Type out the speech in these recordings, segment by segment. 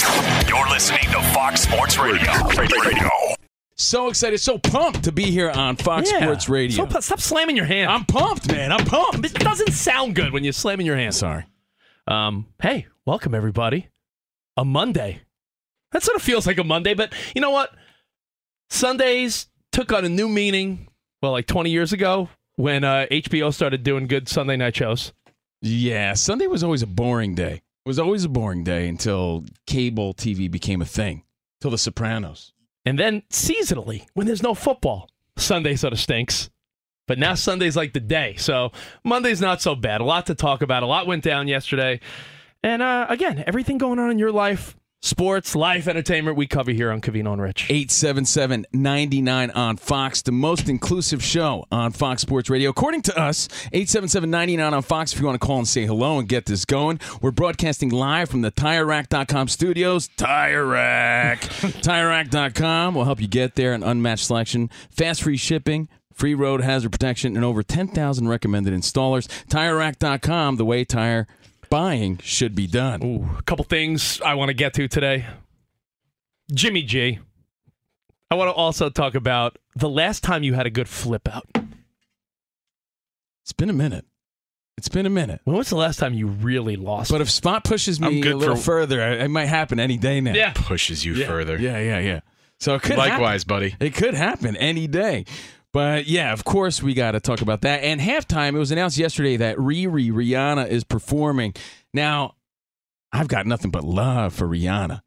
You're listening to Fox Sports Radio. Radio. So excited, so pumped to be here on Fox Yeah. Sports Radio. So pu- stop slamming your hand. I'm pumped, man. I'm pumped. it doesn't sound good when you're slamming your hand. Sorry. Um, hey, welcome everybody. A Monday. That sort of feels like a Monday, but you know what? Sundays took on a new meaning. Well, like 20 years ago when uh, HBO started doing good Sunday night shows. Yeah, Sunday was always a boring day. It was always a boring day until cable TV became a thing, till The Sopranos. And then seasonally, when there's no football, Sunday sort of stinks. But now Sunday's like the day. So Monday's not so bad. A lot to talk about. A lot went down yesterday. And uh, again, everything going on in your life, sports, life, entertainment, we cover here on Covino and Rich. 877 99 on Fox, the most inclusive show on Fox Sports Radio. According to us, 877 99 on Fox, if you want to call and say hello and get this going. We're broadcasting live from the TireRack.com studios. Tire Rack. TireRack.com will help you get there. An unmatched selection, fast free shipping. Free road hazard protection and over 10,000 recommended installers. TireRack.com, the way tire buying should be done. Ooh, a couple things I want to get to today. Jimmy G. I want to also talk about the last time you had a good flip out. It's been a minute. It's been a minute. When was the last time you really lost? But if Spot pushes me a little for- further, it it might happen any day now. yeah. Pushes you yeah. further. Yeah, yeah, yeah. So it could Likewise, happen. buddy. It could happen any day. But yeah, of course we got to talk about that. And halftime, it was announced yesterday that Riri Rihanna is performing. Now, I've got nothing but love for Rihanna.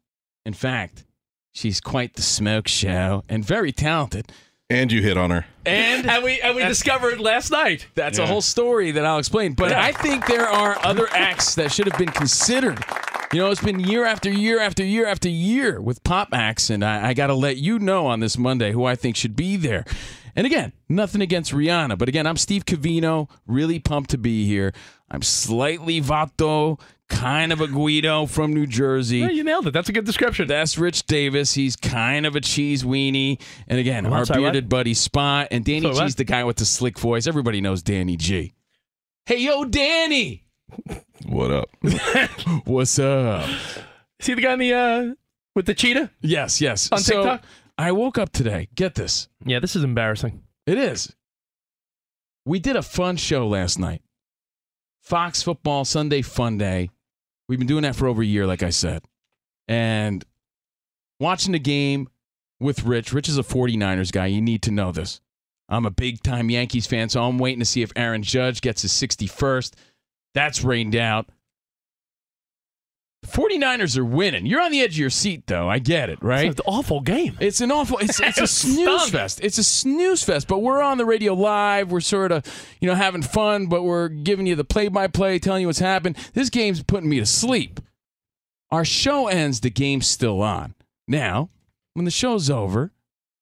In fact, she's quite the smoke show and very talented. And you hit on her. And And we and we discovered last night. that's a whole story that I'll explain. But Yeah. I think there are other acts that should have been considered. You know, it's been year after year after year after year with pop acts, and I, I got to let you know on this Monday who I think should be there. And again, nothing against Rihanna, but again, I'm Steve Covino, really pumped to be here. I'm slightly Vato, kind of a Guido from New Jersey. Yeah, you nailed it. That's a good description. That's Rich Davis. He's kind of a cheese weenie. And again, Well, our sorry, what? bearded buddy Spot. And Danny So what? G's the guy with the slick voice. Everybody knows Danny G. Hey, yo, Danny. What up? What's up? See the guy in the uh with the cheetah? Yes, yes. On so TikTok? I woke up today. Get this. Yeah, this is embarrassing. It is. We did a fun show last night. Fox Football Sunday Fun Day. We've been doing that for over a year, like I said. And watching the game with Rich. Rich is a 49ers guy. You need to know this. I'm a big time Yankees fan, so I'm waiting to see if Aaron Judge gets his 61st. That's rained out. 49ers are winning. You're on the edge of your seat, though. I get it, right? It's an awful game. It's an awful. It's, it's a snooze fest. It's a snooze fest. But we're on the radio live. We're sort of, you know, having fun. But we're giving you the play-by-play, telling you what's happened. This game's putting me to sleep. Our show ends. The game's still on. Now, when the show's over,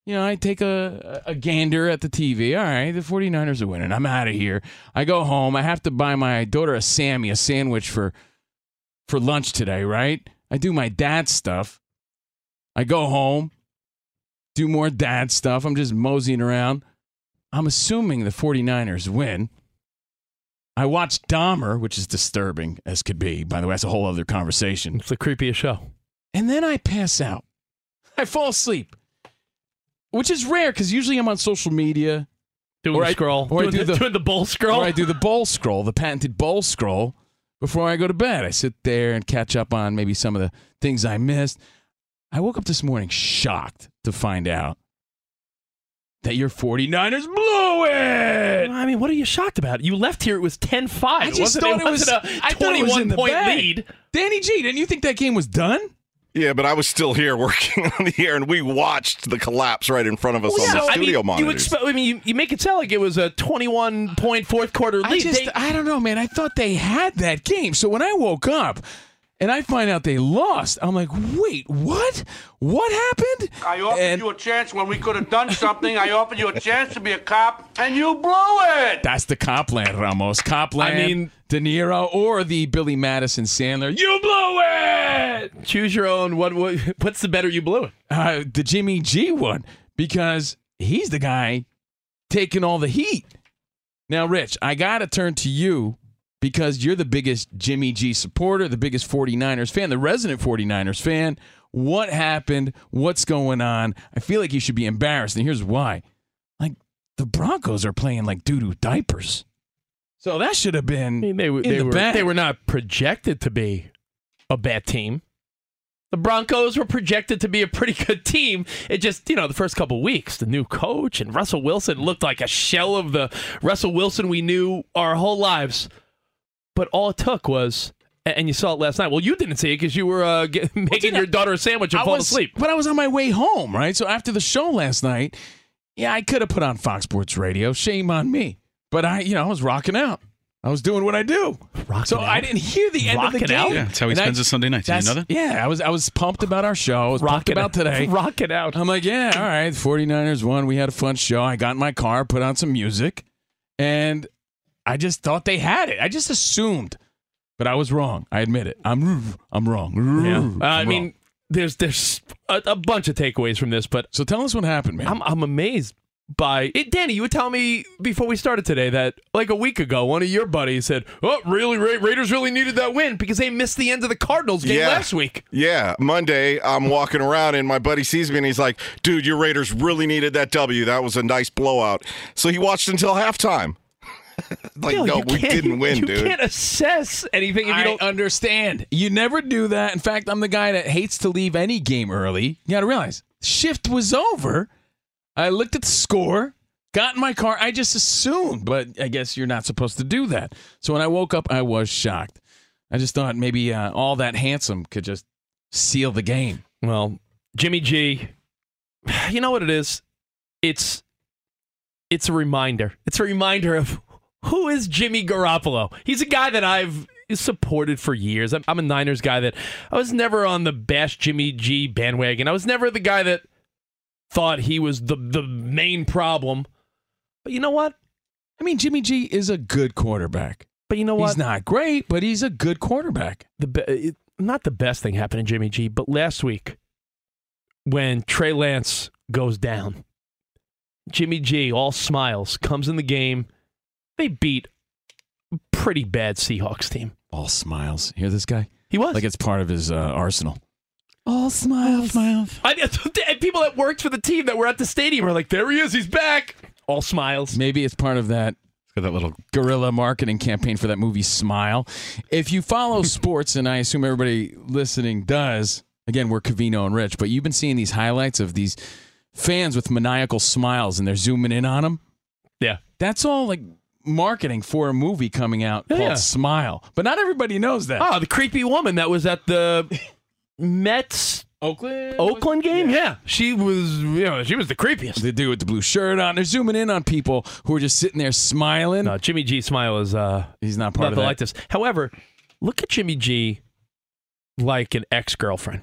you know, I take a, a gander at the TV. All right, the 49ers are winning. I'm out of here. I go home. I have to buy my daughter a Sammy a sandwich for for lunch today, right? I do my dad stuff. I go home, do more dad stuff. I'm just moseying around. I'm assuming the 49ers win. I watch Dahmer, which is disturbing as could be. By the way, that's a whole other conversation. It's the creepiest show. And then I pass out. I fall asleep, which is rare because usually I'm on social media Doing Or the I- scroll. or I do the, the- doing the bull scroll. or I do the bowl scroll, the patented bowl scroll, before I go to bed. I sit there and catch up on maybe some of the things I missed. I woke up this morning shocked to find out that your 49ers blew it. I mean, what are you shocked about? You left here, it was 10 5. I just wasn't, thought it was wasn't a I thought it was 21 point bag. lead. Danny G, didn't you think that game was done? Yeah, but I was still here working on the air, and we watched the collapse right in front of us on the I studio mean, monitors. You, expe- I mean you, you make it sound like it was a 21 point fourth quarter lead. I just, They- I don't know, man. I thought they had that game. So when I woke up and I find out they lost, I'm like, wait, what? What happened? I offered And- you a chance when we could have done something. I offered you a chance to be a cop, and you blew it. That's the Copland, Ramos. Copland, I mean- De Niro, or the Billy Madison Sandler. You blew it! choose your own. What, what What's the better you blew it? Uh, the Jimmy G one, because he's the guy taking all the heat. Now, Rich, I got to turn to you because you're the biggest Jimmy G supporter, the biggest 49ers fan, the resident 49ers fan. What happened? What's going on? I feel like you should be embarrassed, and here's why. Like, the Broncos are playing like doo doo diapers. So that should have been I mean, they, were- they, the were, bag. they were not projected to be a bad team. The Broncos were projected to be a pretty good team. It just, you know, the first couple weeks, the new coach and Russell Wilson looked like a shell of the Russell Wilson we knew our whole lives. But all it took was, and you saw it last night. Well, you didn't see it because you were uh, get, making did I- your daughter a sandwich and I falling was, asleep. But I was on my way home, right? So after the show last night, yeah, I could have put on Fox Sports Radio. Shame on me. But I, you know, I was rocking out. I was doing what I do. Rocking so out? I didn't hear the end of the Rocking game. out? Yeah, that's how he And I- spends his Sunday nights. Did you know that? Yeah, I was I was pumped about our show. I was pumped Rocking about out. today. Rocking out. I'm like, yeah, all right. 49ers won. We had a fun show. I got in my car, put on some music, and I just thought they had it. I just assumed. But I was wrong. I admit it. I'm I'm wrong. Yeah. I'm Uh, I wrong. mean, there's there's a, a bunch of takeaways from this, but so tell us what happened, man. I'm I'm amazed by it. Danny, you were telling me before we started today that like a week ago, one of your buddies said, "Oh, really? Ra- Raiders really needed that win because they missed the end of the Cardinals game Yeah. last week." Yeah, Monday, I'm walking around and my buddy sees me and he's like, dude, your Raiders really needed that W. That was a nice blowout. So he watched until halftime. like, Bill, no, we didn't win, you dude. can't assess anything if you I don't. understand. You never do that. In fact, I'm the guy that hates to leave any game early. You got to realize, shift was over. I looked at the score, got in my car. I just assumed, but I guess you're not supposed to do that. So when I woke up, I was shocked. I just thought maybe uh, all that handsome could just seal the game. Well, Jimmy G, you know what it is? It's it's a reminder. It's a reminder of who is Jimmy Garoppolo. He's a guy that I've supported for years. I'm, I'm a Niners guy that I was never on the bash Jimmy G bandwagon. I was never the guy that thought he was the the main problem. But you know what? I mean, Jimmy G is a good quarterback. But you know what? He's not great, but he's a good quarterback. the be- uh, it, not the best thing happened to Jimmy G, but last week when Trey Lance goes down, Jimmy G, all smiles, comes in the game. They beat a pretty bad Seahawks team. All smiles. Hear this guy? He was Like it's part of his uh, arsenal. All smiles. smiles. I, and people that worked for the team that were at the stadium are like, "There he is, he's back." All smiles. Maybe it's part of that Got that little guerrilla marketing campaign for that movie Smile. If you follow sports, and I assume everybody listening does, again, we're Covino and Rich, but you've been seeing these highlights of these fans with maniacal smiles and they're zooming in on them. Yeah. That's all like marketing for a movie coming out Yeah. called Smile, but not everybody knows that. Oh, the creepy woman that was at the Mets Oakland, Oakland game. Yeah. she was. You know, she was the creepiest. The dude with the blue shirt on. They're zooming in on people who are just sitting there smiling. No, Jimmy G smile is uh, He's not part nothing of that. like this. However, look at Jimmy G like an ex girlfriend.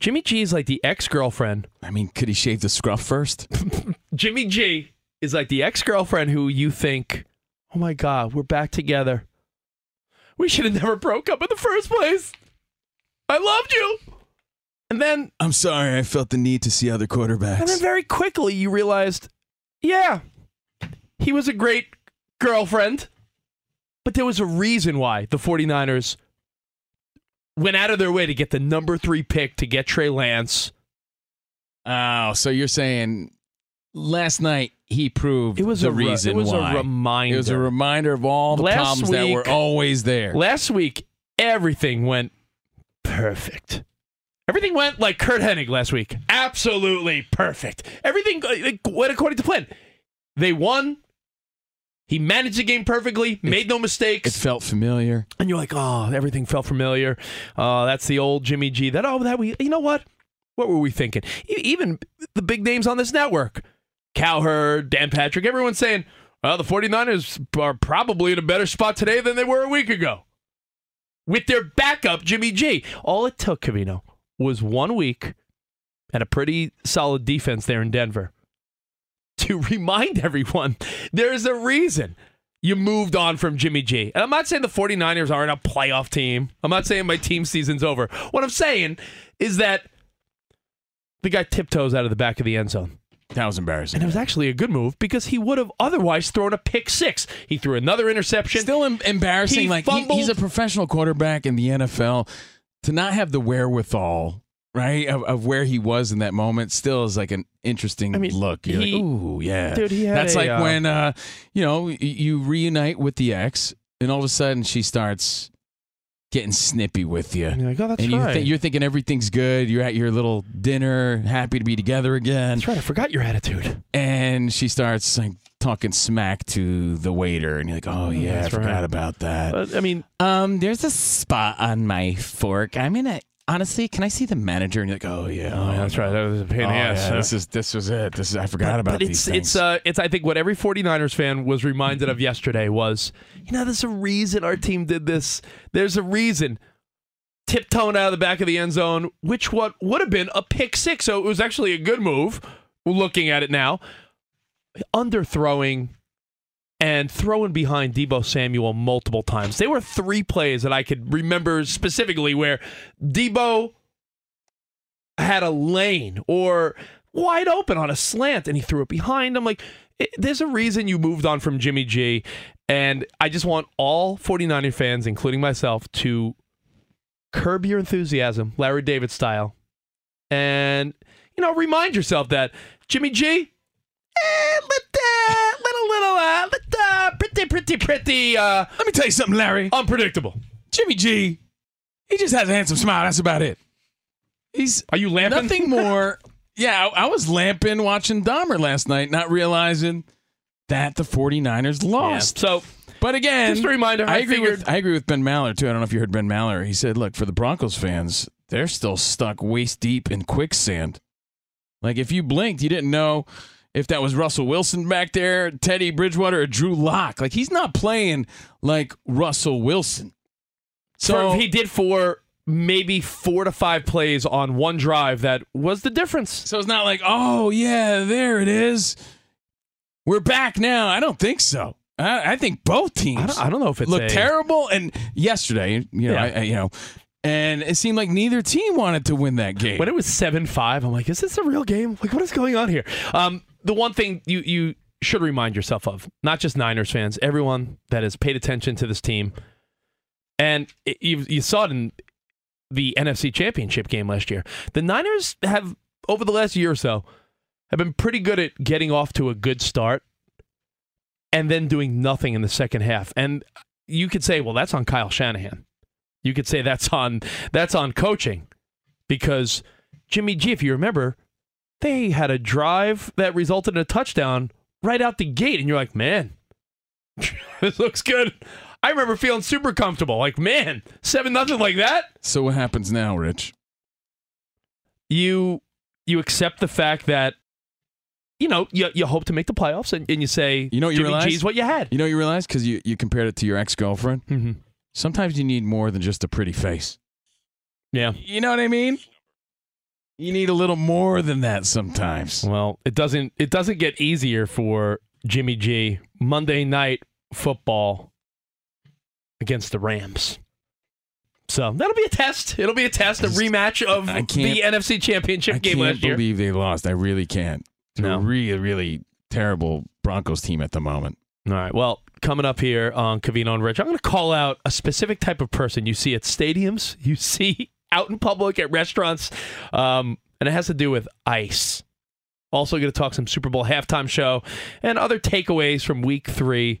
Jimmy G is like the ex girlfriend. I mean, could he shave the scruff first? Jimmy G is like the ex girlfriend who you think, oh my God, we're back together. We should have never broke up in the first place. I loved you. And then I'm sorry, I felt the need to see other quarterbacks. And then very quickly you realized, yeah, he was a great girlfriend. But there was a reason why the 49ers went out of their way to get the number three pick to get Trey Lance. oh, so you're saying last night he proved It was the a re- reason it was why. a reminder. It was a reminder of all the Last problems that were always there. Last week, everything went perfect. Everything went like Curt Hennig last week. Absolutely perfect. Everything uh, like, went according to plan. They won. He managed the game perfectly, made no mistakes. It felt familiar. and you're like, oh, everything felt familiar. Oh, that's the old Jimmy G. That oh, that we, you know what? What were we thinking? Even the big names on this network, Cowherd, Dan Patrick, everyone's saying, well, the 49ers are probably in a better spot today than they were a week ago. With their backup, Jimmy G. All it took, Covino, was one week and a pretty solid defense there in Denver to remind everyone there's a reason you moved on from Jimmy G. And I'm not saying the 49ers aren't a playoff team. I'm not saying my team season's over. What I'm saying is that the guy tiptoes out of the back of the end zone. That was embarrassing. And it was actually a good move because he would have otherwise thrown a pick six. He threw another interception. Still em- embarrassing. He like he, he's a professional quarterback in the NFL to not have the wherewithal, right, of, of where he was in that moment. Still is like an interesting I mean, look. You're he- like, ooh, yeah, Dude, That's a, like uh, when uh, you know you reunite with the ex, and all of a sudden she starts getting snippy with you. And you're like, oh, that's and you right. think you're thinking everything's good. You're at your little dinner, happy to be together again. that's right. I forgot your attitude. and she starts like talking smack to the waiter, and you're like, "Oh yeah, I forgot right. about that." But, I mean, um, there's a spot on my fork. I'm gonna honestly, can I see the manager? And you're like, "Oh yeah, oh, yeah, that's right. That was a pain in Oh, the ass. yeah, this is this was it. This is I forgot about but these it's things. it's uh it's I think what every 49ers fan was reminded of yesterday was you know there's a reason our team did this. There's a reason. Tiptoeing out of the back of the end zone, which what would have been a pick six. So it was actually a good move. Looking at it now, underthrowing and throwing behind Deebo Samuel multiple times. There were three plays that I could remember specifically where Deebo had a lane or wide open on a slant and he threw it behind him. Like, it, there's a reason you moved on from Jimmy G. And I just want all 49er fans, including myself, to curb your enthusiasm, Larry David style. And, you know, remind yourself that Jimmy G, eh, let, little, little, uh, uh, pretty, pretty, pretty, uh, Let me tell you something, Larry. unpredictable. Jimmy G, he just has a handsome smile. That's about it. He's Are you lamping? nothing more. yeah, I, I was lamping watching Dahmer last night, not realizing that the 49ers Yeah. lost. So, But again, Just a reminder, I, I agree figured- with I agree with Ben Maller too. I don't know if you heard Ben Maller. He said, "Look, for the Broncos fans, they're still stuck waist deep in quicksand. Like if you blinked, you didn't know if that was Russell Wilson back there, Teddy Bridgewater, or Drew Lock. Like he's not playing like Russell Wilson. So for, he did for maybe four to five plays on one drive that was the difference. So it's not like, oh yeah, there it is. We're back now. I don't think so. I, I think both teams I don't, I don't know if it looked a, terrible. And yesterday, you know, Yeah. I, I- you know, and it seemed like neither team wanted to win that game. When it was seven five, I'm like, is this a real game? Like, what is going on here? Um, the one thing you you should remind yourself of, not just Niners fans, everyone that has paid attention to this team, and it, you you saw it in the NFC Championship game last year. The Niners have over the last year or so have been pretty good at getting off to a good start and then doing nothing in the second half. And you could say, well, that's on Kyle Shanahan. You could say that's on that's on coaching because Jimmy G, if you remember, they had a drive that resulted in a touchdown right out the gate, and you're like, man, this looks good. I remember feeling super comfortable. Like, man, seven nothing like that. So what happens now, Rich? You you accept the fact that you know you, you hope to make the playoffs, and, and you say, You know what you realize? G's what you had. You know what you realize because you, you compared it to your ex girlfriend. Mm-hmm. Sometimes you need more than just a pretty face. Yeah. You know what I mean? You need a little more than that sometimes. Well, it doesn't it doesn't get easier for Jimmy G. Monday night football against the Rams. So that'll be a test. It'll be a test, a rematch of the NFC Championship game. I can't believe they lost. I really can't. To No. a really, really terrible Broncos team at the moment. All right. Well, coming up here on Covino and Rich, I'm going to call out a specific type of person you see at stadiums, you see out in public at restaurants, um, and it has to do with ice. Also, going to talk some Super Bowl halftime show and other takeaways from Week Three.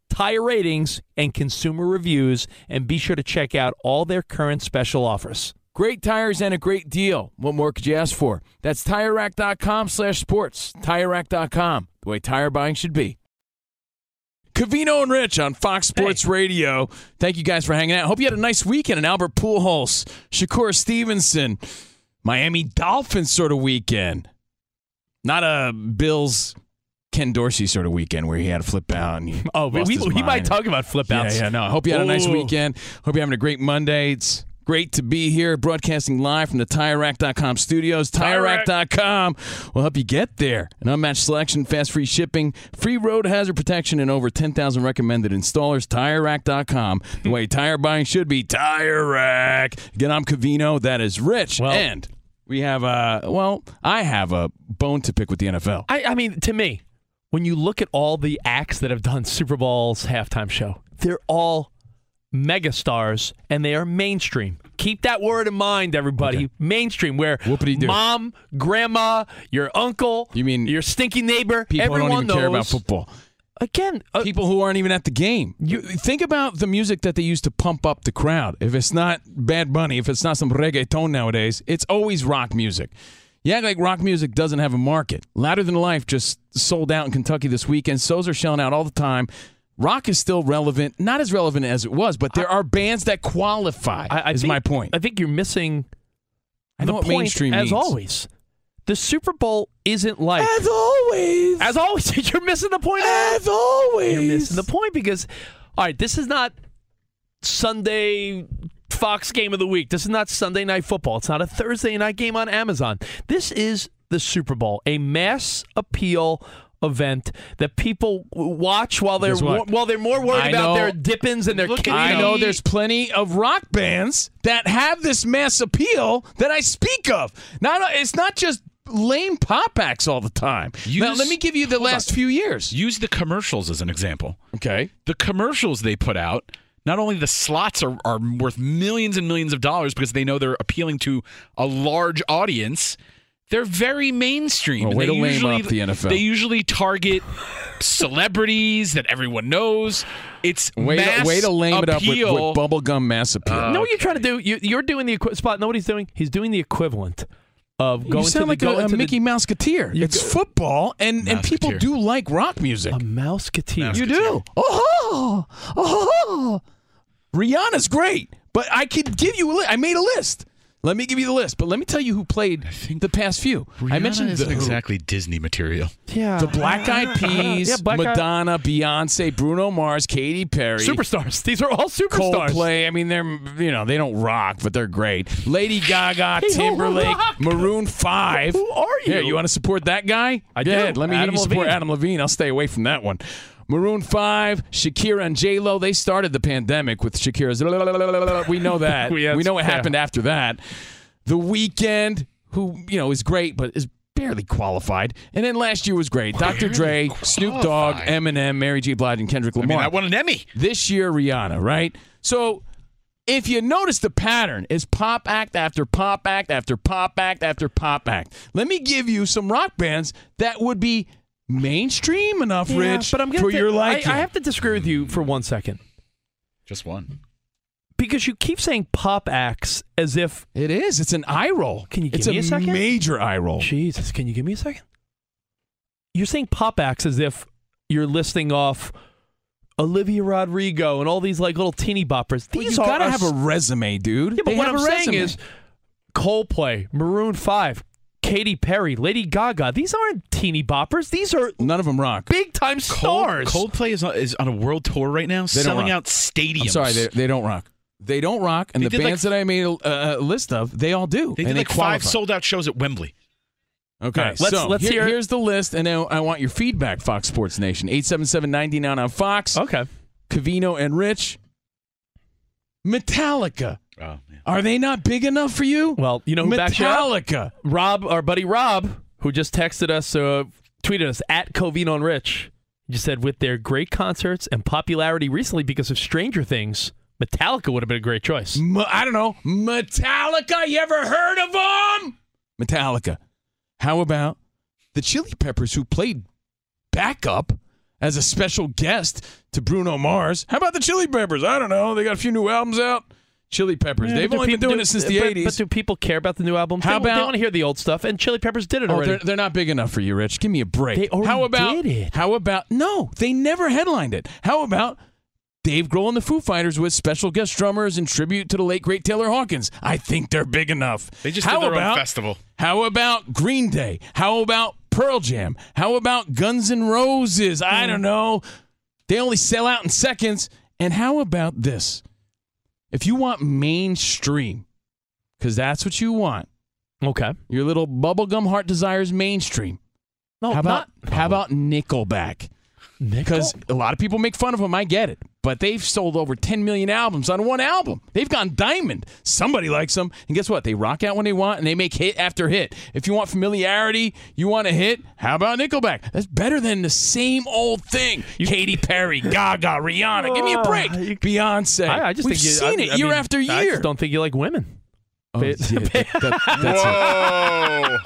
tire ratings, and consumer reviews, and be sure to check out all their current special offers. Great tires and a great deal. What more could you ask for? That's TireRack.com slash sports. TireRack.com, the way tire buying should be. Covino and Rich on Fox Sports Radio. Thank you guys for hanging out. Hope you had a nice weekend in Albert Pujols, Shakur Stevenson, Miami Dolphins sort of weekend. Not a Bills Ken Dorsey sort of weekend where he had a flip out. And he Oh, we, lost we, his he might talk about flip outs. yeah, yeah, no. I hope you had a nice Ooh. weekend. Hope you're having a great Monday. It's Great to be here, broadcasting live from the TireRack.com studios. TireRack.com will help you get there. An unmatched selection, fast free shipping, free road hazard protection, and over 10,000 recommended installers. TireRack.com, the way tire buying should be. Tire Rack. Again, I'm Covino. That is Rich. Well- and we have, a well, I have a bone to pick with the NFL. I, I mean, to me, when you look at all the acts that have done Super Bowl's halftime show, they're all megastars and they are mainstream. Keep that word in mind, everybody. Mainstream, where mom, grandma, your uncle, You mean your stinky neighbor, People everyone don't even knows. care about football. Again, uh, people who aren't even at the game. You think about the music that they used to pump up the crowd. If it's not Bad Bunny, if it's not some reggaeton nowadays, it's always rock music. You act like rock music doesn't have a market. Louder Than Life just sold out in Kentucky this weekend. So's are shelling out all the time. Rock is still relevant, not as relevant as it was, but there are bands that qualify. I, I is think, my point. I think you're missing I know the what point, mainstream as means. always. The Super Bowl isn't like As always, As always, you're missing the point. as always, You're missing the point because, all right, this is not Sunday Fox game of the week. This is not Sunday night football. It's not a Thursday night game on Amazon. This is the Super Bowl, a mass appeal event that people watch while they're what? while they're more worried I about know- their dippins and their Look. I know there's plenty of rock bands that have this mass appeal that I speak of. Not it's not just lame pop acts all the time. now let me give you the last on. few years. Use the commercials as an example. Okay. The commercials they put out, not only the slots are, are worth millions and millions of dollars because they know they're appealing to a large audience. They're very mainstream. Well, way they to lame usually, up the NFL. They usually target celebrities that everyone knows. It's Way to, way to lame it up with, appeal. with bubblegum mass appeal. You know what you're trying to do? You, you're doing the equi- spot. Know what he's doing? He's doing the equivalent of going you sound to like the, a, a Mickey the, Mouseketeer. It's go- football, and, and people do like rock music. a Mouseketeer, you do. Oh, oh, oh, Rihanna's great, but I could give you a list. I made a list. Let me give you the list, but let me tell you who played the past few. I mentioned isn't the, exactly Disney material. Yeah, The Black Eyed Peas, Yeah, Black Eyed- Madonna, Beyonce, Bruno Mars, Katy Perry, superstars. These are all superstars. Coldplay. I mean, they're you know they don't rock, but they're great. Lady Gaga, They Timberlake. Maroon Five. Who are you? Here, you want to support that guy? I Go do. ahead. Let me Adam you support Levine. Adam Levine. I'll stay away from that one. Maroon Five, Shakira and J Lo. They started the pandemic with Shakira's. We know that. We know what yeah. happened after that. The Weeknd, who you know is great, but is barely qualified. And then last year was great. Dr. Dre, Snoop Dogg, qualified. Eminem, Mary J. Blige, and Kendrick I Lamar mean, I won an Emmy. this year Rihanna, right? So if you notice the pattern is pop act after pop act after pop act after pop act. Let me give you some rock bands that would be mainstream enough, Yeah, Rich, but I'm gonna for di- your I, liking. I have to disagree with you for one second Just one. because you keep saying pop acts as if it is. It's an eye roll. Can you give it's me a second? major eye roll. Jesus. Can you give me a second? You're saying pop acts as if you're listing off Olivia Rodrigo and all these like little teeny boppers. Well, These you are gotta a have a resume, dude. Yeah, but They what have I'm a saying resume. is Coldplay, Maroon 5, Katy Perry, Lady Gaga. These aren't teeny boppers. These are none of them rock. big time Cold, stars. Coldplay is on, is on a world tour right now, They don't selling rock. out stadiums. I'm sorry, they, they don't rock. They don't rock, and They the did, like, bands that I made a, uh, a list of, they all do. They and did they like qualify. five sold out shows at Wembley. Okay, All right, let's- so let's here- hear here's the list, and now I want your feedback, Fox Sports Nation. 877-99 on Fox. okay. Covino and Rich. Metallica. Oh, man. Are they not big enough for you? Well, you know who backs you up? Metallica. Rob, our buddy Rob, who just texted us, uh, tweeted us at Covino and Rich, just said with their great concerts and popularity recently because of Stranger Things, Metallica would have been a great choice. M- I don't know. Metallica. You ever heard of them? Metallica. How about the Chili Peppers, who played backup as a special guest to Bruno Mars? How about the Chili Peppers? I don't know. They got a few new albums out. Chili Peppers. Yeah, They've but do only been doing do- it since the but, 80s. But do people care about the new album? How they, they want to hear the old stuff, and Chili Peppers did it Oh, already. they're, they're not big enough for you, Rich. Give me a break. They already how about, did it. How about no? They never headlined it. How about Dave Grohl and the Foo Fighters with special guest drummers in tribute to the late great Taylor Hawkins? I think they're big enough. They just how did their about, own festival. How about Green Day? How about Pearl Jam? How about Guns N' Roses? Hmm. I don't know. They only sell out in seconds. And how about this? If you want mainstream, because that's what you want, Okay. your little bubblegum heart desires mainstream. No, how about not how about Nickelback? Because a lot of people make fun of them, I get it, but they've sold over 10 million albums on one album. They've gone diamond. Somebody likes them, and guess what? They rock out when they want, and they make hit after hit. If you want familiarity, you want a hit. How about Nickelback? That's better than the same old thing. Katy Perry, Gaga, Rihanna. Give me a oh, break. Beyonce. I, I just We've think you, seen I, it I year mean, after I year. just don't think you like women. Oh, yeah, that- that- that's. Whoa.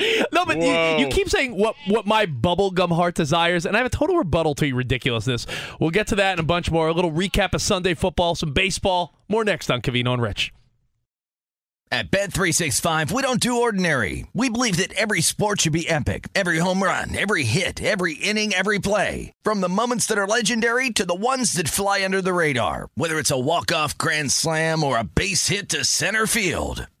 No, but you, you keep saying what what my bubblegum heart desires, and I have a total rebuttal to your ridiculousness. We'll get to that and a bunch more. A little recap of Sunday football, some baseball. More next on Covino and Rich. At Bet365, we don't do ordinary. We believe that every sport should be epic. Every home run, every hit, every inning, every play. From the moments that are legendary to the ones that fly under the radar. Whether it's a walk-off grand slam or a base hit to center field.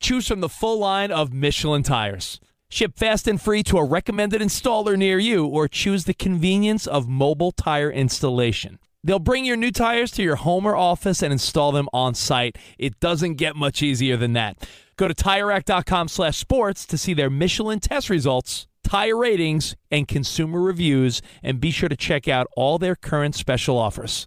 Choose from the full line of Michelin tires. Ship fast and free to a recommended installer near you, or choose the convenience of mobile tire installation. They'll bring your new tires to your home or office and install them on site. It doesn't get much easier than that. Go to TireRack.com slash sports to see their Michelin test results, tire ratings, and consumer reviews, and be sure to check out all their current special offers.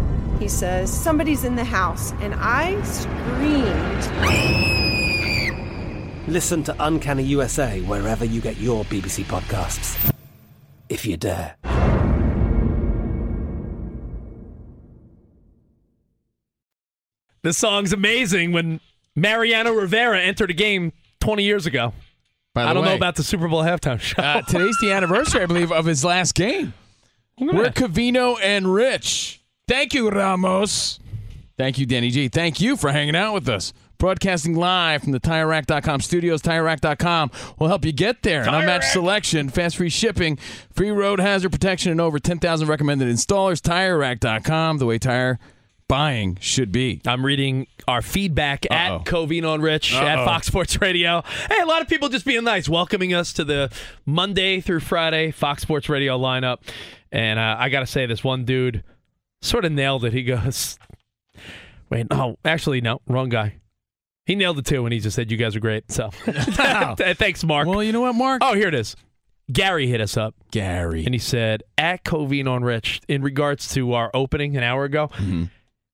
He says, Somebody's in the house, and I screamed. Listen to Uncanny USA wherever you get your BBC podcasts, if you dare. This song's amazing when Mariano Rivera entered a game 20 years ago. By the I don't know about the Super Bowl halftime show. Uh, today's the anniversary, I believe, of his last game. We're Covino and Rich. Thank you, Ramos. Thank you, Danny G. Thank you for hanging out with us. Broadcasting live from the TireRack.com studios. TireRack.com will help you get there. An unmatched selection, fast free shipping, free road hazard protection, and over 10,000 recommended installers. TireRack.com, the way tire buying should be. I'm reading our feedback Uh-oh. at Covino and Rich at Uh-oh. Fox Sports Radio. Hey, a lot of people just being nice, welcoming us to the Monday through Friday Fox Sports Radio lineup. And uh, I got to say, this one dude sort of nailed it. He goes, wait, no, actually, no, wrong guy. He nailed it too when he just said, You guys are great. So thanks, Mark. Well, you know what, Mark? Oh, here it is. Gary hit us up. Gary. And he said, at Covino on Rich, in regards to our opening an hour ago, Mm-hmm.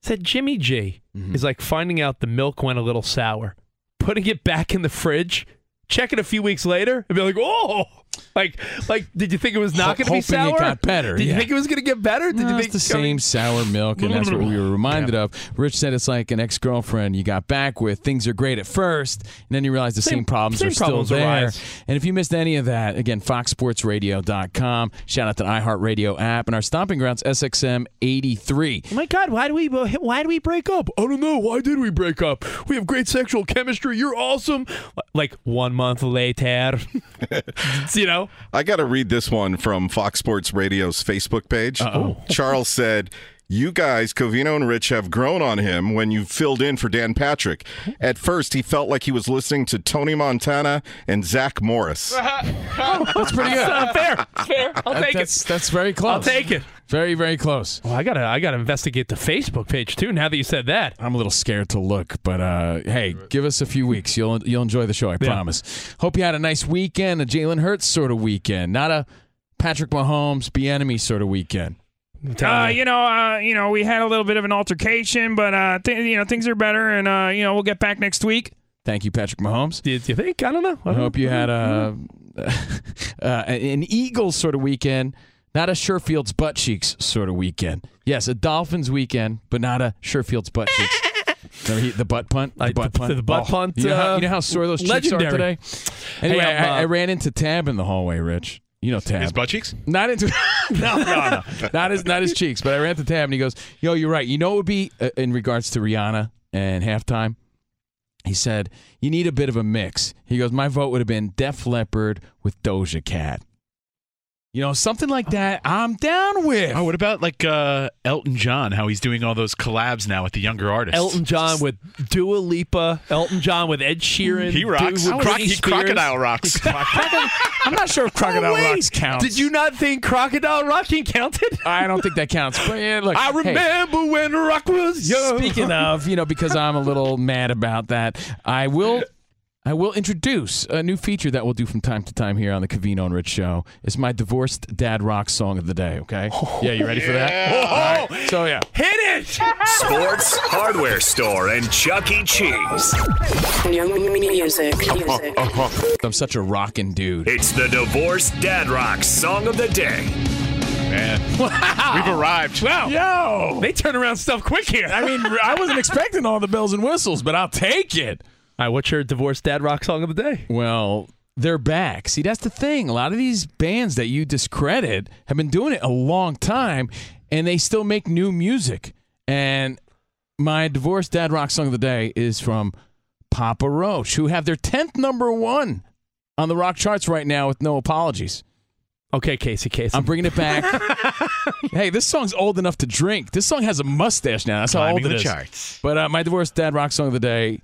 said Jimmy G is like finding out the milk went a little sour, putting it back in the fridge, checking a few weeks later, and be like, oh, Like, like, did you think it was not going to be sour? it got better, Did you think it was going to get better? Did No, you it's think the same sour milk, and that's what we were reminded of. Rich said it's like an ex girlfriend you got back with. Things are great at first, and then you realize the same, Same- problems same are still problems there. arise. And if you missed any of that, again, foxsportsradio.com. Shout out to the iHeartRadio app and our stomping grounds, SXM 83. Oh my God, why do we why do we break up? I don't know. Why did we break up? We have great sexual chemistry. You're awesome. Like one month later, you know. I got to read this one from Fox Sports Radio's Facebook page. Uh-oh. Charles said, You guys, Covino and Rich, have grown on him when you filled in for Dan Patrick. At first, he felt like he was listening to Tony Montana and Zach Morris. That's pretty good. Uh, fair, fair. I'll That- take that's, it. That's very close. I'll take it. Very, very close. Well, I gotta, I gotta investigate the Facebook page too. Now that you said that, I'm a little scared to look, but uh, hey, give us a few weeks. You'll you'll enjoy the show. I promise. Hope you had a nice weekend, a Jalen Hurts sort of weekend, not a Patrick Mahomes be enemy sort of weekend. Uh, you know, uh, you know, we had a little bit of an altercation, but uh, th- you know, things are better, and uh, you know, we'll get back next week. Thank you, Patrick Mahomes. Did you think? I don't know. I hope you had a uh, an Eagles sort of weekend, not a Sherfield's butt cheeks sort of weekend. Yes, a Dolphins weekend, but not a Sherfield's butt cheeks. Remember he- the butt punt? The Like butt the- punt? the butt Oh, punt, You know, how, uh, you know how sore those cheeks are today? Anyway, Hey, I'm, I, I uh, ran into Tab in the hallway, Rich. You know Tab. His butt cheeks? Not into no, no, no, not his not his cheeks. But I ran to Tab and he goes, "Yo, you're right. You know what would be uh, in regards to Rihanna and halftime." He said, "You need a bit of a mix." He goes, "My vote would have been Def Leppard with Doja Cat." You know, something like that. I'm down with. Oh, what about like uh, Elton John? How he's doing all those collabs now with the younger artists. Elton John with Dua Lipa, Elton John with Ed Sheeran. He rocks. Dude with Croc- he crocodile rocks. I'm not sure if Crocodile Oh. Rocks counts. Did you not think Crocodile Rocking counted? I don't think that counts. But yeah, look, I hey. remember when rock was young. Speaking of, you know, because I'm a little mad about that, I will I will introduce a new feature that we'll do from time to time here on the Covino and Rich show. It's my divorced dad rock song of the day, okay? Oh, yeah, you ready for that? All right. So yeah. Hit it! Sports Hardware Store and Chuck E. Cheese. Music. Music. I'm such a rockin' dude. It's the Divorced Dad Rock Song of the Day. Man, we've arrived. Wow. Yo! They turn around stuff quick here. I mean, I wasn't expecting all the bells and whistles, but I'll take it. All right, what's your divorced dad rock song of the day? Well, they're back. See, that's the thing. A lot of these bands that you discredit have been doing it a long time, and they still make new music. And my divorced dad rock song of the day is from Papa Roach, who have their tenth number one on the rock charts right now with no apologies. Okay, Casey Casey. I'm bringing it back. hey, this song's old enough to drink. This song has a mustache now. That's how Climbing old it the is. charts. But uh, my divorced dad rock song of the day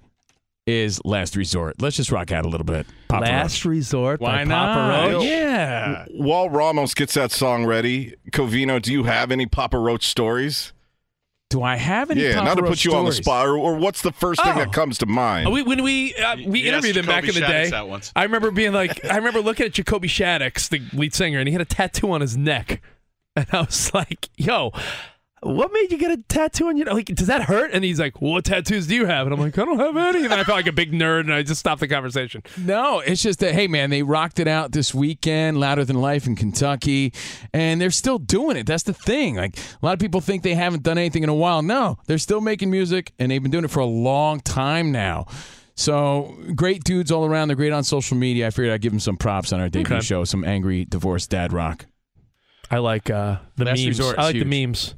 is "Last Resort." Let's just rock out a little bit. Papa Last Roach. Resort Why by Papa not? Roach. Yeah. While Ramos gets that song ready, Covino, do you have any Papa Roach stories? Do I have any? yeah, Papa not to Roach put you on the spot, or, or what's the first thing Oh. that comes to mind? Uh, We, when we uh, we He interviewed them back in Jacoby the day, Shaddix that. I remember being like, I remember looking at Jacoby Shaddix, the lead singer, and he had a tattoo on his neck, and I was like, "Yo, what made you get a tattoo on your like? Does that hurt?" And he's like, "What tattoos do you have?" And I'm like, "I don't have any." And then I felt like a big nerd, and I just stopped the conversation. No, it's just that hey man, they rocked it out this weekend, louder than life in Kentucky, and they're still doing it. That's the thing. Like a lot of people think they haven't done anything in a while. No, they're still making music, and they've been doing it for a long time now. So great dudes all around. They're great on social media. I figured I'd give them some props on our debut Okay. show. Some angry divorced dad rock. I like uh, the Last memes. Resort I is like the memes.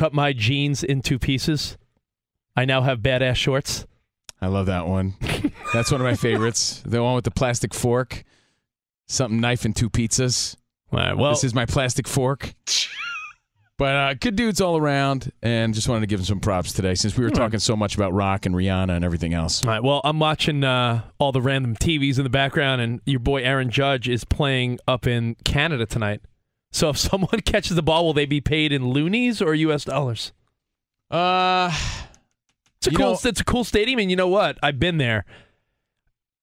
Cut my jeans into pieces. I now have badass shorts. I love that one. That's one of my favorites. The one with the plastic fork, something knife and two pizzas. Right, well, this is my plastic fork. But uh, good dudes all around, and just wanted to give them some props today since we were right. talking so much about rock and Rihanna and everything else. All right. Well, I'm watching uh, all the random TVs in the background, and your boy Aaron Judge is playing up in Canada tonight. So if someone catches the ball, will they be paid in loonies or U.S. dollars? Uh, it's a cool. know- it's a cool stadium, and you know what? I've been there.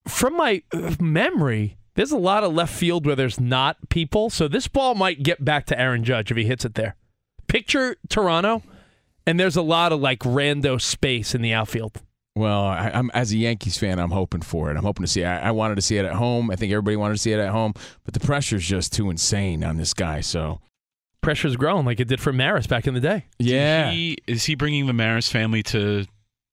From my uh, memory, there's a lot of left field where there's not people. So this ball might get back to Aaron Judge if he hits it there. Picture Toronto, and there's a lot of like rando space in the outfield. Well, I, I'm as a Yankees fan, I'm hoping for it. I'm hoping to see. It. I, I wanted to see it at home. I think everybody wanted to see it at home, but the pressure's just too insane on this guy. So Pressure's growing like it did for Maris back in the day. yeah, He, is he bringing the Maris family to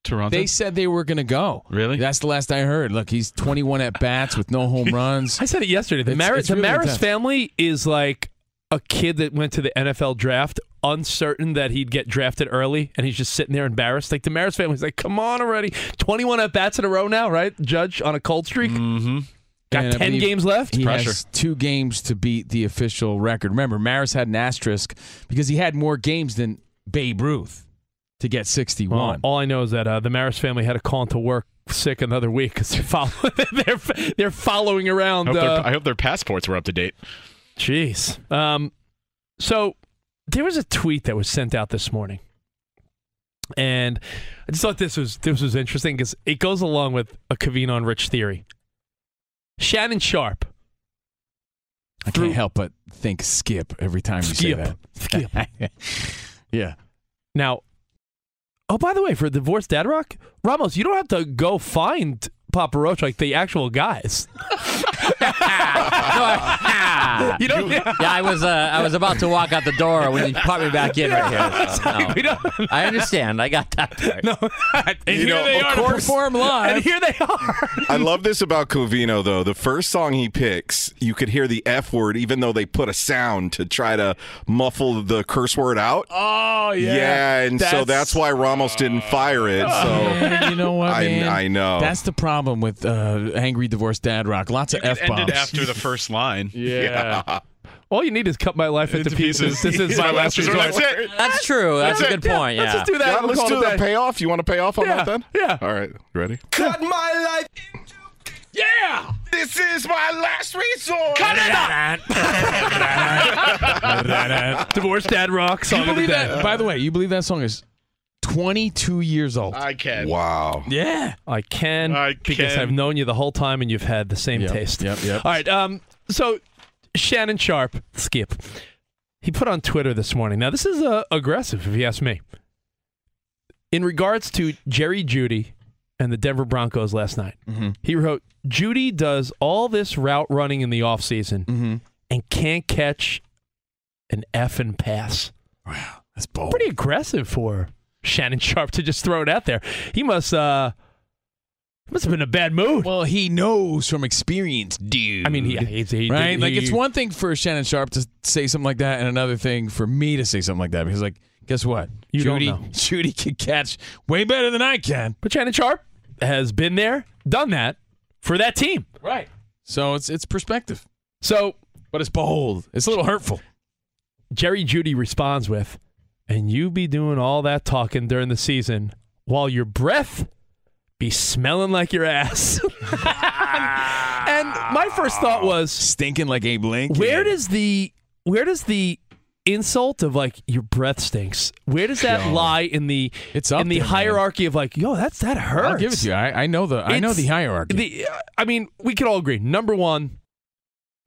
Toronto? they said they were going to go. Really? That's the last I heard. Look, he's 21 at bats with no home runs. I said it yesterday. The, It's- Maris, it's the really Maris intense. family is like a kid that went to the NFL draft uncertain that he'd get drafted early and he's just sitting there embarrassed. Like the Maris family's like, come on already. 21 at bats in a row now, right? Judge on a cold streak. Mm-hmm. Got And 10 games left. He Pressure. has two games to beat the official record. Remember, Maris had an asterisk because he had more games than Babe Ruth to get 61. Well, all I know is that uh, the Maris family had to call into work sick another week because they're, follow- they're, they're following around. I hope, uh, I hope their passports were up to date. Jeez. Um, so there was a tweet that was sent out this morning, and I just thought this was this was interesting because it goes along with a Covino and Rich theory. Shannon Sharpe. I can't help but think skip every time you say that. Skip. yeah. Now, oh, by the way, for Divorced Dad Rock, Ramos, you don't have to go find Papa Roach like the actual guys. you don't. yeah, I was uh, I was about to walk out the door when you brought me back in right here. so, We no. don't- I understand. I got that part. No, and You here know, they of are to course- perform live, and here they are. I love this about Covino, though. The first song he picks, you could hear the F word, even though they put a sound to try to muffle the curse word out. Oh, yeah. Yeah, and so that's why Ramos didn't fire it. So Man, you know what, I, man? I know. That's the problem with uh, angry divorced dad rock. Lots of f It ended bombs. after the first line. Yeah. All you need is cut my life into, Into pieces. pieces. This is my last resort. That's it. That's true. That's, That's a it. good Yeah, point. Yeah. let's just do that. Yeah, We'll let's do it the payoff. You want to pay off on Yeah, that then? yeah. All right. Ready? Cut my life. into Yeah. This is my last resort. Cut it up! Divorced Dad Rock You song of the believe day. that? By the way, you believe that song is 22 years old? I can. Wow. yeah. I can I because can. I've known you the whole time and you've had the same Yep, taste. yep, yep. All right. Um. So Shannon Sharpe, skip. He put on Twitter this morning. Now this is uh, aggressive, if you ask me. In regards to Jerry Jeudy and the Denver Broncos last night, Mm-hmm. he wrote, "Jeudy does all this route running in the offseason Mm-hmm. and can't catch an effing pass." Wow. That's bold. Pretty aggressive for Shannon Sharpe to just throw it out there. He must uh must have been in a bad mood. Well, he knows from experience, dude. I mean, he, he's, he right? did- like it's one thing for Shannon Sharpe to say something like that, and another thing for me to say something like that. Because, like, guess what? You don't Jeudy, know. Jeudy can catch way better than I can. But Shannon Sharpe has been there, done that for that team. Right. So it's it's perspective, So but it's bold. It's a little hurtful. Jerry Jeudy responds with, and you be doing all that talking during the season while your breath be smelling like your ass. and my first thought was, Stinking like Abe Lincoln. where does the where does the insult of like your breath stinks? Where does that Yo. lie in the It's in the there, man. hierarchy of like, yo, that's that hurts. I'll give it to you. I, I know the I know the hierarchy. The, I mean, we could all agree. Number one,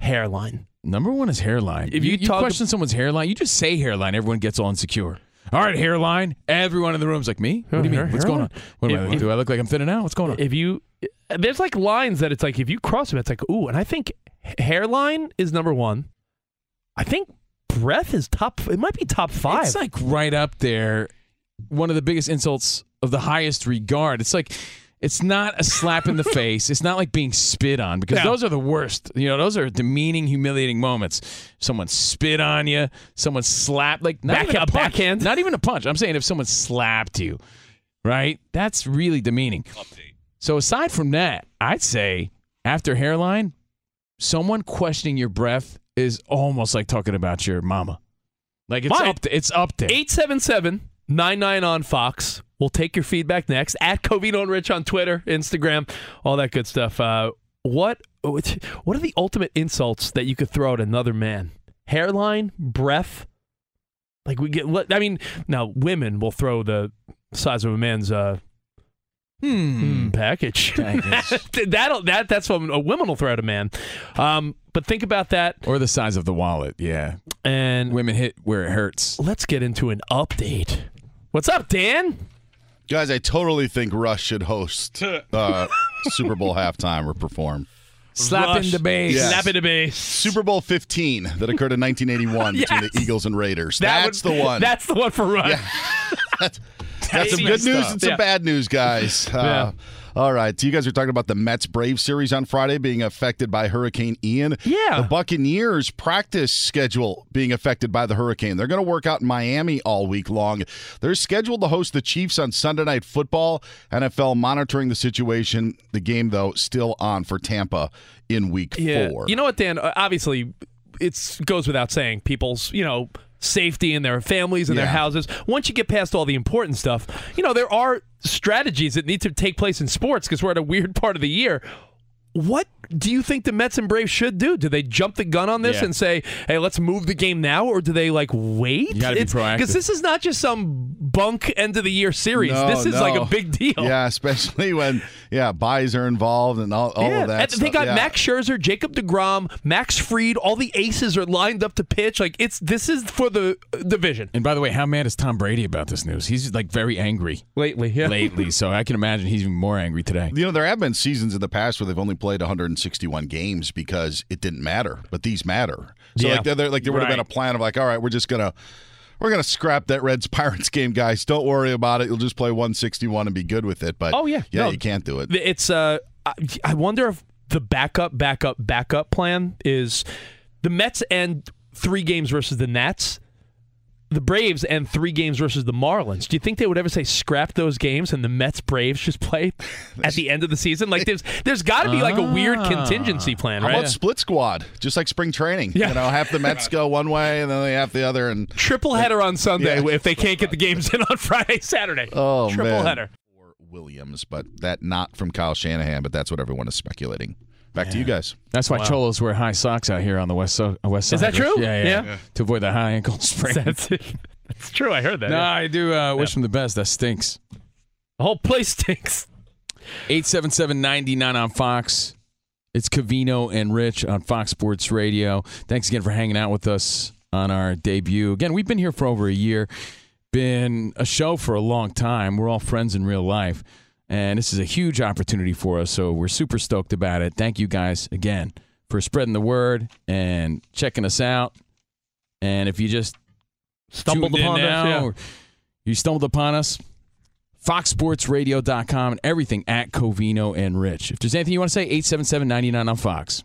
hairline. Number one is hairline. If you, you you question someone's hairline, you just say hairline. Everyone gets all insecure. All right, hairline. Everyone in the room's like me. What do you mean? Hair- What's going on? What am I, If- do I look like I'm thinning out? What's going on? If you, there's like lines that it's like if you cross them, it's like ooh, and I think hairline is number one. I think breath is top. It might be top five. It's like right up there. One of the biggest insults of the highest regard. It's like it's not a slap in the face. It's not like being spit on because Yeah. those are the worst. You know, those are demeaning, humiliating moments. Someone spit on you. Someone slapped like not Back- even a a punch. backhand? Not even a punch. I'm saying if someone slapped you, right? That's really demeaning. So aside from that, I'd say after hairline, someone questioning your breath is almost like talking about your mama. Like it's Mine. up. th- it's up there. 877 99 on Fox. We'll take your feedback next. At Covino and Rich on Twitter, Instagram, all that good stuff. Uh, what what are the ultimate insults that you could throw at another man? Hairline, breath. Like we get. I mean, now women will throw the size of a man's uh, Hmm. mm, package. Package. That'll that that's what a woman will throw at a man. Um, but think about that. Or the size of the wallet. Yeah. And women hit where it hurts. Let's get into an update. What's up, Dan? Guys, I totally think Rush should host uh, Super Bowl halftime or perform. Slap in the bass. Yes. Slap in the bass. Super Bowl 15 that occurred in 1981 between the Eagles and Raiders. That That's would- the one. That's the one for Rush. That's some good news and some Yeah. bad news, guys. Uh, All right. So you guys are talking about the Mets Brave series on Friday being affected by Hurricane Ian. Yeah. The Buccaneers practice schedule being affected by the hurricane. They're going to work out in Miami all week long. They're scheduled to host the Chiefs on Sunday Night Football. NFL monitoring the situation. The game, though, still on for Tampa in week Yeah. four. You know what, Dan? Obviously, it goes without saying people's, you know, safety and their families and their houses. Once you get past all the important stuff, you know, there are strategies that need to take place in sports because we're at a weird part of the year. What do you think the Mets and Braves should do? Do they jump the gun on this Yeah. and say, "Hey, let's move the game now," or do they like wait? You gotta be proactive. because this is not just some bunk end of the year series. No, this is like a big deal. Yeah, especially when yeah byes are involved and all, all yeah, of that. and they got Yeah. Max Scherzer, Jacob deGrom, Max Fried. All the aces are lined up to pitch. Like it's this is for the uh, division And by the way, how mad is Tom Brady about this news? He's like very angry lately. Yeah, lately. So I can imagine he's even more angry today. You know, there have been seasons in the past where they've only played 161 games because it didn't matter, but these matter. So Yeah. like, there, like there would have been a plan of like, all right, we're just gonna we're gonna scrap that Reds Pirates game, guys. Don't worry about it. You'll just play 161 and be good with it. But Oh, yeah. yeah, No. you can't do it. It's uh, I, I wonder if the backup, backup, backup plan is the Mets and three games versus the Nats. The Braves and three games versus the Marlins. Do you think they would ever say scrap those games and the Mets Braves just play at the end of the season? Like there's there's got to be like a weird ah. contingency plan, How right? about split squad, just like spring training? Yeah. You know, half the Mets go one way and then they half the other, and Triple header on Sunday Yeah. if they can't get the games in on Friday, Saturday. oh Triple man, header. For Williams, but that not from Kyle Shanahan, but that's what everyone is speculating. Back to you guys. That's why Wow. Cholos wear high socks out here on the west, so- uh, west side. Is that true? Yeah, yeah, Yeah. To avoid the high ankle sprain. That's It's true. I heard that. no, yeah. I do uh, wish him the best. That stinks. The whole place stinks. 877-99 on Fox. It's Covino and Rich on Fox Sports Radio. Thanks again for hanging out with us on our debut. Again, we've been here for over a year. Been a show for a long time. We're all friends in real life. And this is a huge opportunity for us, so we're super stoked about it. Thank you guys again for spreading the word and checking us out. And if you just Stumbled upon us, now, yeah. or you stumbled upon us, foxsportsradio.com and everything at Covino and Rich. If there's anything you want to say, 877-99 on Fox.